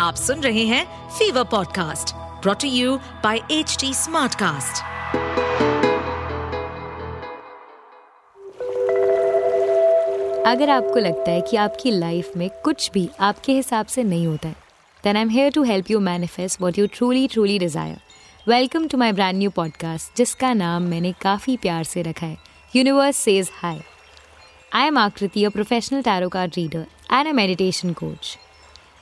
आप सुन रहे हैं fever podcast brought to you by H T Smartcast अगर आपको लगता है कि आपकी लाइफ में कुछ भी आपके हिसाब से नहीं होता है then I am here to help you manifest what you truly truly desire welcome to my brand new podcast जिसका नाम मैंने काफ़ी प्यार से रखा है. Universe says hi I am Aakriti a professional tarot card reader and a meditation coach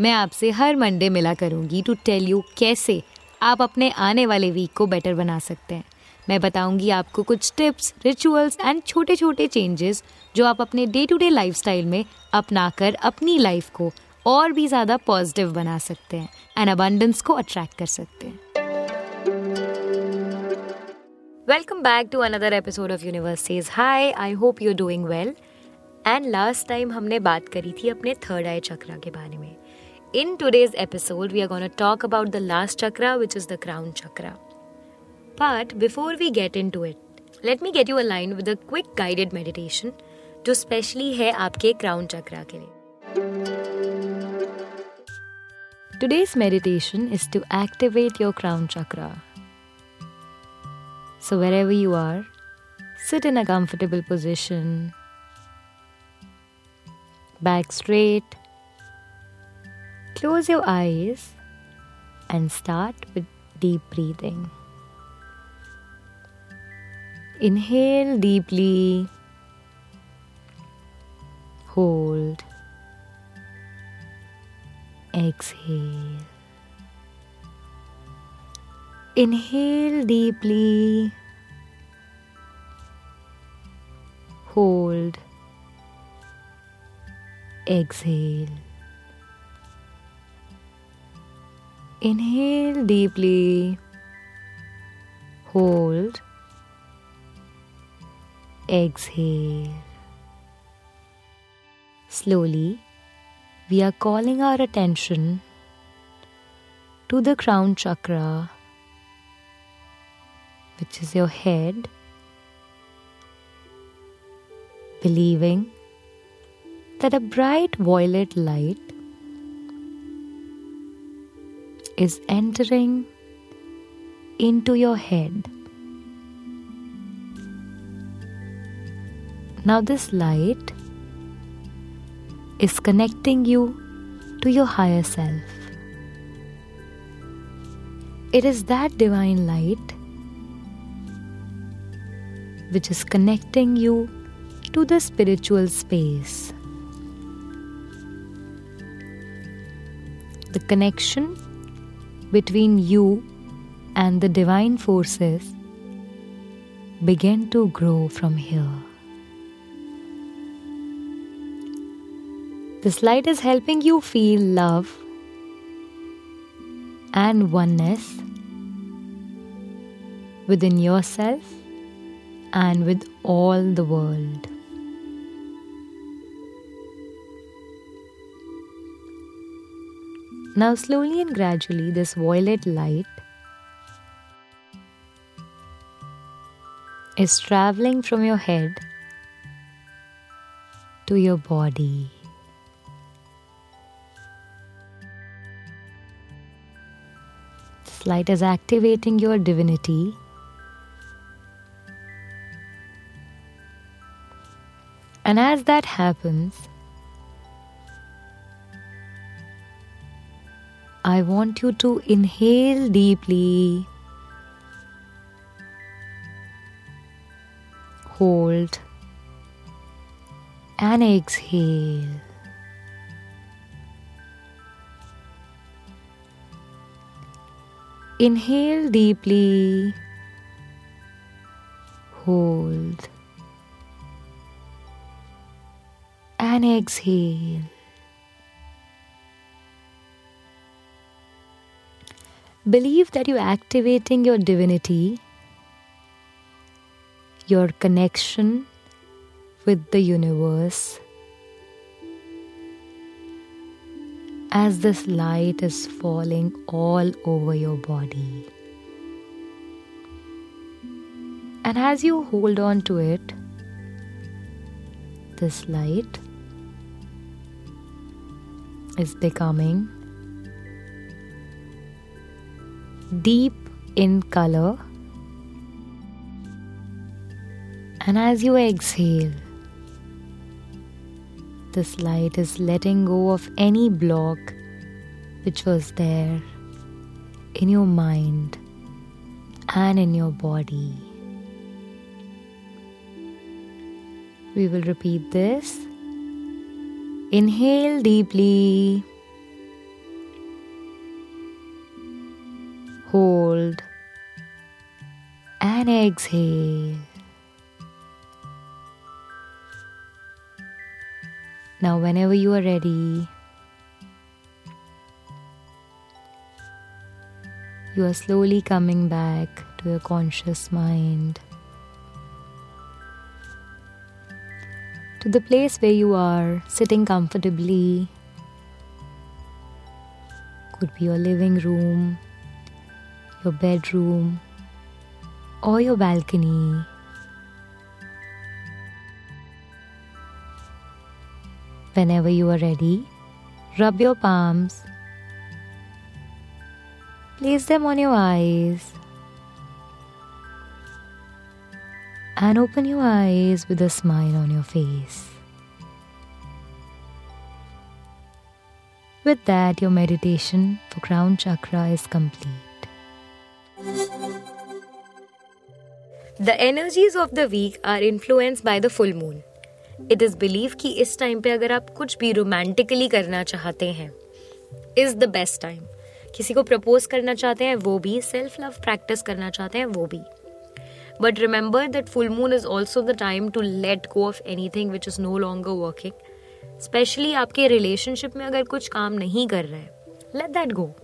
मैं आपसे हर मंडे मिला करूँगी टू टेल यू कैसे आप अपने आने वाले वीक को बेटर बना सकते हैं। मैं बताऊँगी आपको कुछ टिप्स रिचुअल्स एंड छोटे छोटे चेंजेस जो आप अपने डे टू डे लाइफ में अपना कर अपनी लाइफ को और भी ज़्यादा पॉजिटिव बना सकते हैं एंड अबंडेंस को अट्रैक्ट कर सकते हैं। Welcome back to another episode of universe says hi I hope you doing well and last time हमने बात करी थी अपने थर्ड आई चक्रा के बारे में। In today's episode we are gonna talk about the last chakra which is the crown chakra but before we get in to it let me get you a line with a quick guided meditation जो specially है आपके crown चक्रा के लिए Today's meditation is to activate your crown chakra. So, wherever you are, sit in a comfortable position, back straight. Close your eyes and start with deep breathing. Inhale deeply, hold, exhale. Inhale deeply, hold, exhale. Inhale deeply, hold, exhale. Slowly, we are calling our attention to the crown chakra, which is your head, believing that a bright violet light is entering into your head. Now, this light is connecting you to your higher self. It is that divine light which is connecting you to the spiritual space. The connection between you and the divine forces begin to grow from here. This light is helping you feel love and oneness within yourself and with all the world. Now, slowly and gradually, this violet light is traveling from your head to your body. This light is activating your divinity. And as that happens, I want you to inhale deeply, hold, and exhale. Inhale deeply, hold, and exhale. Believe that you're activating your divinity, your connection with the universe, as this light is falling all over your body. And as you hold on to it, this light is becoming deep in color. And as you exhale, this light is letting go of any block which was there in your mind and in your body. We will repeat this. Inhale deeply. Hold and exhale. Now, whenever you are ready, you are slowly coming back to your conscious mind, to the place where you are sitting comfortably. Could be your living room, your bedroom, or your balcony. Whenever you are ready, rub your palms. Place them on your eyes. And open your eyes with a smile on your face. With that, your meditation for crown chakra is complete. The energies of the week are influenced by the full moon. It is believe कि इस time पे अगर आप कुछ भी romantically करना चाहते हैं इज़ द बेस्ट टाइम किसी को प्रपोज करना चाहते हैं, वो भी सेल्फ लव प्रैक्टिस करना चाहते हैं, वो भी. But remember that full moon is also the time to let go of any thing which is no longer working specially आपके रिलेशनशिप में अगर कुछ काम नहीं कर रहे let that go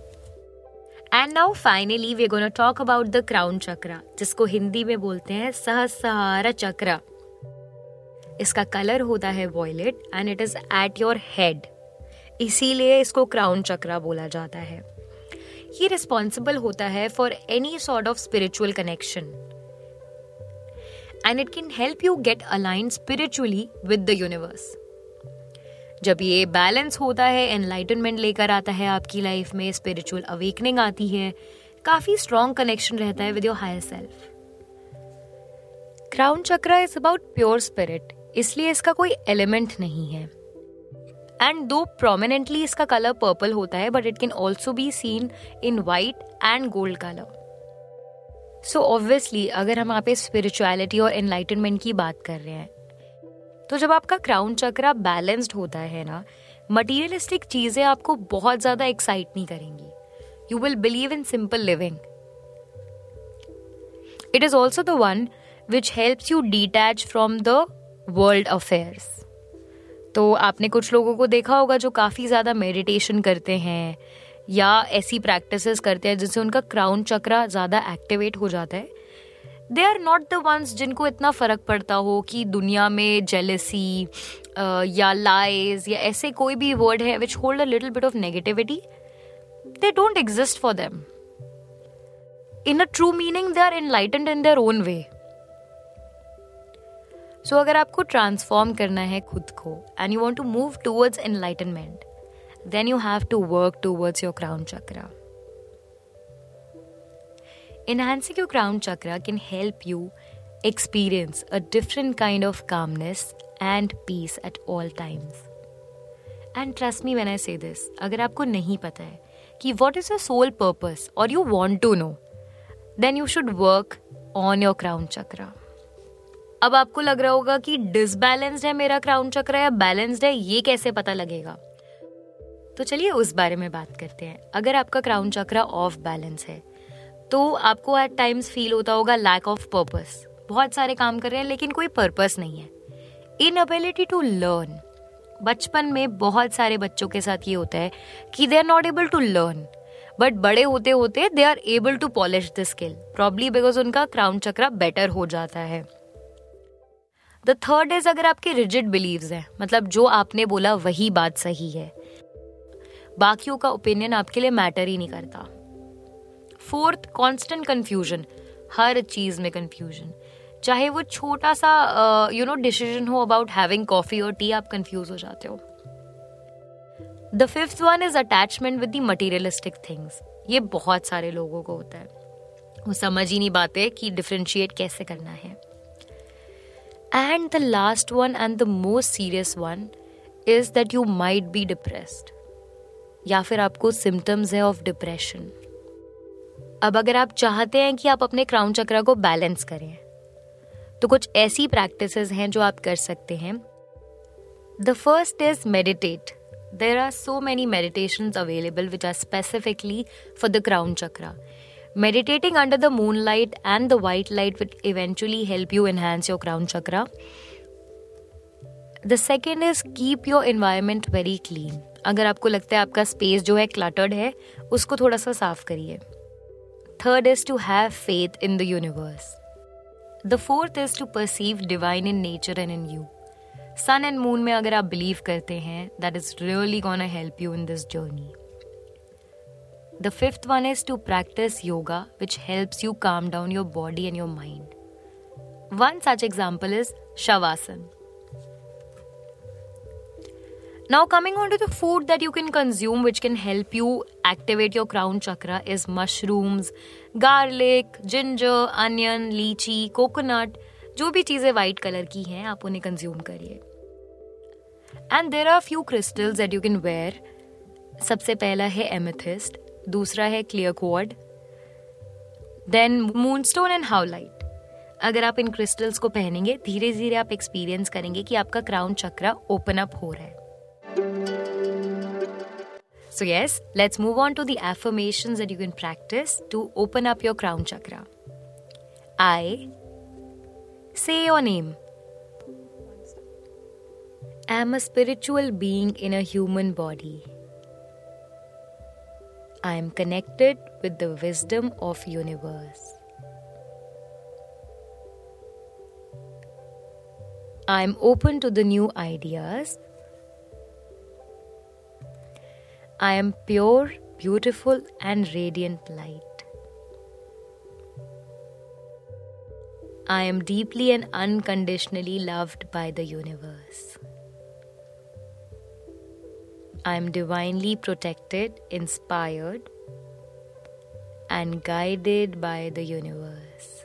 and now finally we gonna talk about the crown chakra जिसको हिंदी में बोलते हैं सहस्रा चक्रा। इसका कलर होता है violet and it is at your head इसीलिए इसको क्राउन चक्रा बोला जाता है। ये रिस्पॉन्सिबल होता है for any sort of spiritual connection and it can help you get align spiritually with the universe जब ये बैलेंस होता है एनलाइटनमेंट लेकर आता है आपकी लाइफ में स्पिरिचुअल अवेकनिंग आती है, काफ़ी स्ट्रॉन्ग कनेक्शन रहता है with your higher self crown chakra is about pure spirit इसलिए इसका कोई एलिमेंट नहीं है। एंड दो प्रोमिनेंटली इसका कलर पर्पल होता है but it can also be seen in white and gold colour so obviously अगर हम यहाँ पे स्पिरिचुअलिटी और एनलाइटनमेंट की बात कर रहे हैं तो जब आपका क्राउन चक्रा बैलेंस्ड होता है ना मटीरियलिस्टिक चीज़ें आपको बहुत ज़्यादा एक्साइट नहीं करेंगी। You will believe in simple living it is also the one which helps you detach from the world affairs तो आपने कुछ लोगों को देखा होगा जो काफ़ी ज़्यादा मेडिटेशन करते हैं, या ऐसी प्रैक्टिसेस करते हैं जिससे उनका क्राउन चक्रा ज़्यादा एक्टिवेट हो जाता है। They are not the ones जिनको इतना फ़र्क पड़ता हो कि दुनिया में जेलसी या लाइज या ऐसे कोई भी वर्ड है which hold a little bit of negativity they don't exist for them in a true meaning they are enlightened in their own way so अगर आपको ट्रांसफॉर्म करना है खुद को and you want to move towards enlightenment then you have to work towards your crown chakra Enhancing your crown chakra can help you experience a different kind of calmness and peace at all times. And trust me when I say this, अगर आपको नहीं पता है कि what is your soul purpose or you want to know, then you should work on your crown chakra. अब आपको लग रहा होगा कि डिसबैलेंस्ड है मेरा क्राउन चक्र या बैलेंस्ड है ये कैसे पता लगेगा तो चलिए उस बारे में बात करते हैं अगर आपका क्राउन चक्र ऑफ़ बैलेंस है तो आपको एट टाइम्स फील होता होगा लैक ऑफ़ पर्पस बहुत सारे काम कर रहे हैं, लेकिन कोई पर्पस नहीं है. इनएबिलिटी टू लर्न बचपन में बहुत सारे बच्चों के साथ ये होता है कि they are not able to learn but बड़े होते होते they are able to polish the skill probably because उनका क्राउन चक्र बेटर हो जाता है. द थर्ड इज़ अगर आपके रिजिड बिलीव्स हैं मतलब जो आपने बोला वही बात सही है. बाकियों का ओपिनियन आपके लिए मैटर ही नहीं करता. फोर्थ कॉन्स्टेंट कंफ्यूजन हर चीज़ में कन्फ्यूज़न। चाहे वो छोटा सा यू नो डिसीज़न हो अबाउट हैविंग कॉफ़ी और टी आप कंफ्यूज हो जाते हो। The fifth one is attachment with the materialistic things ये बहुत सारे लोगों को होता है। वो समझ ही नहीं पाते कि डिफ्रेंशिएट कैसे करना है। And the last one and the most serious one is that you might be depressed या फिर आपको सिम्टम्स है ऑफ़ डिप्रेशन अब अगर आप चाहते हैं कि आप अपने क्राउन चक्र को बैलेंस करें तो कुछ ऐसी प्रैक्टिसेस हैं जो आप कर सकते हैं the first is meditate there are so many meditation available which are specifically for the crown chakra Meditating under the moonlight and the white light will eventually help you enhance your crown chakra. The second is keep your environment very clean. अगर आपको लगता है आपका space जो है cluttered है, उसको थोड़ा सा साफ़ करिए third is to have faith in the universe the fourth is to perceive divine in nature and in you sun and moon में अगर आप बिलीव करते हैं that is really gonna help you in this journey The fifth one is to practice yoga, which helps you calm down your body and your mind. One such example is Shavasana. Now, coming on to the food that you can consume, which can help you activate your crown chakra, is mushrooms, garlic, ginger, onion, lychee, coconut. जो भी चीज़ें white colour की हैं आप उन्हें consume करिए। And there are few crystals that you can wear सबसे पहला है एमेथिस्ट दूसरा है clear quartz then moonstone and howlite अगर आप इन क्रिस्टल्स को पहनेंगे धीरे धीरे आप एक्सपीरियंस करेंगे कि आपका क्राउन चक्र ओपन अप हो रहा है। So, yes, let's move on to the affirmations that you can practice to open up your crown chakra. I say your name. am a spiritual being in a human body. I am connected with the wisdom of universe. I am open to the new ideas. I am pure, beautiful, and radiant light. I am deeply and unconditionally loved by the universe. I am divinely protected, inspired, and guided by the universe.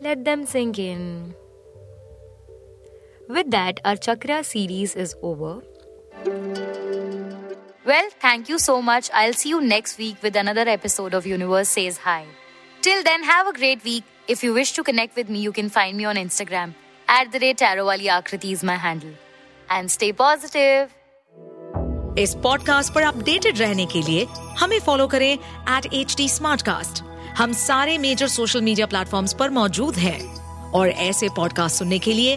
Let them sink in. With that, our chakra series is over. Well, thank you so much. I'll see you next week with another episode of Universe Says Hi. Till then, have a great week. If you wish to connect with me, you can find me on Instagram. At the rate Tarowali Akriti is my handle. And stay positive इस podcast पर updated रहने के लिए हमें follow करें eight H D हम सारे major social media platform पर मौजूद हैं और ऐसे पॉडकास्ट सुनने के लिए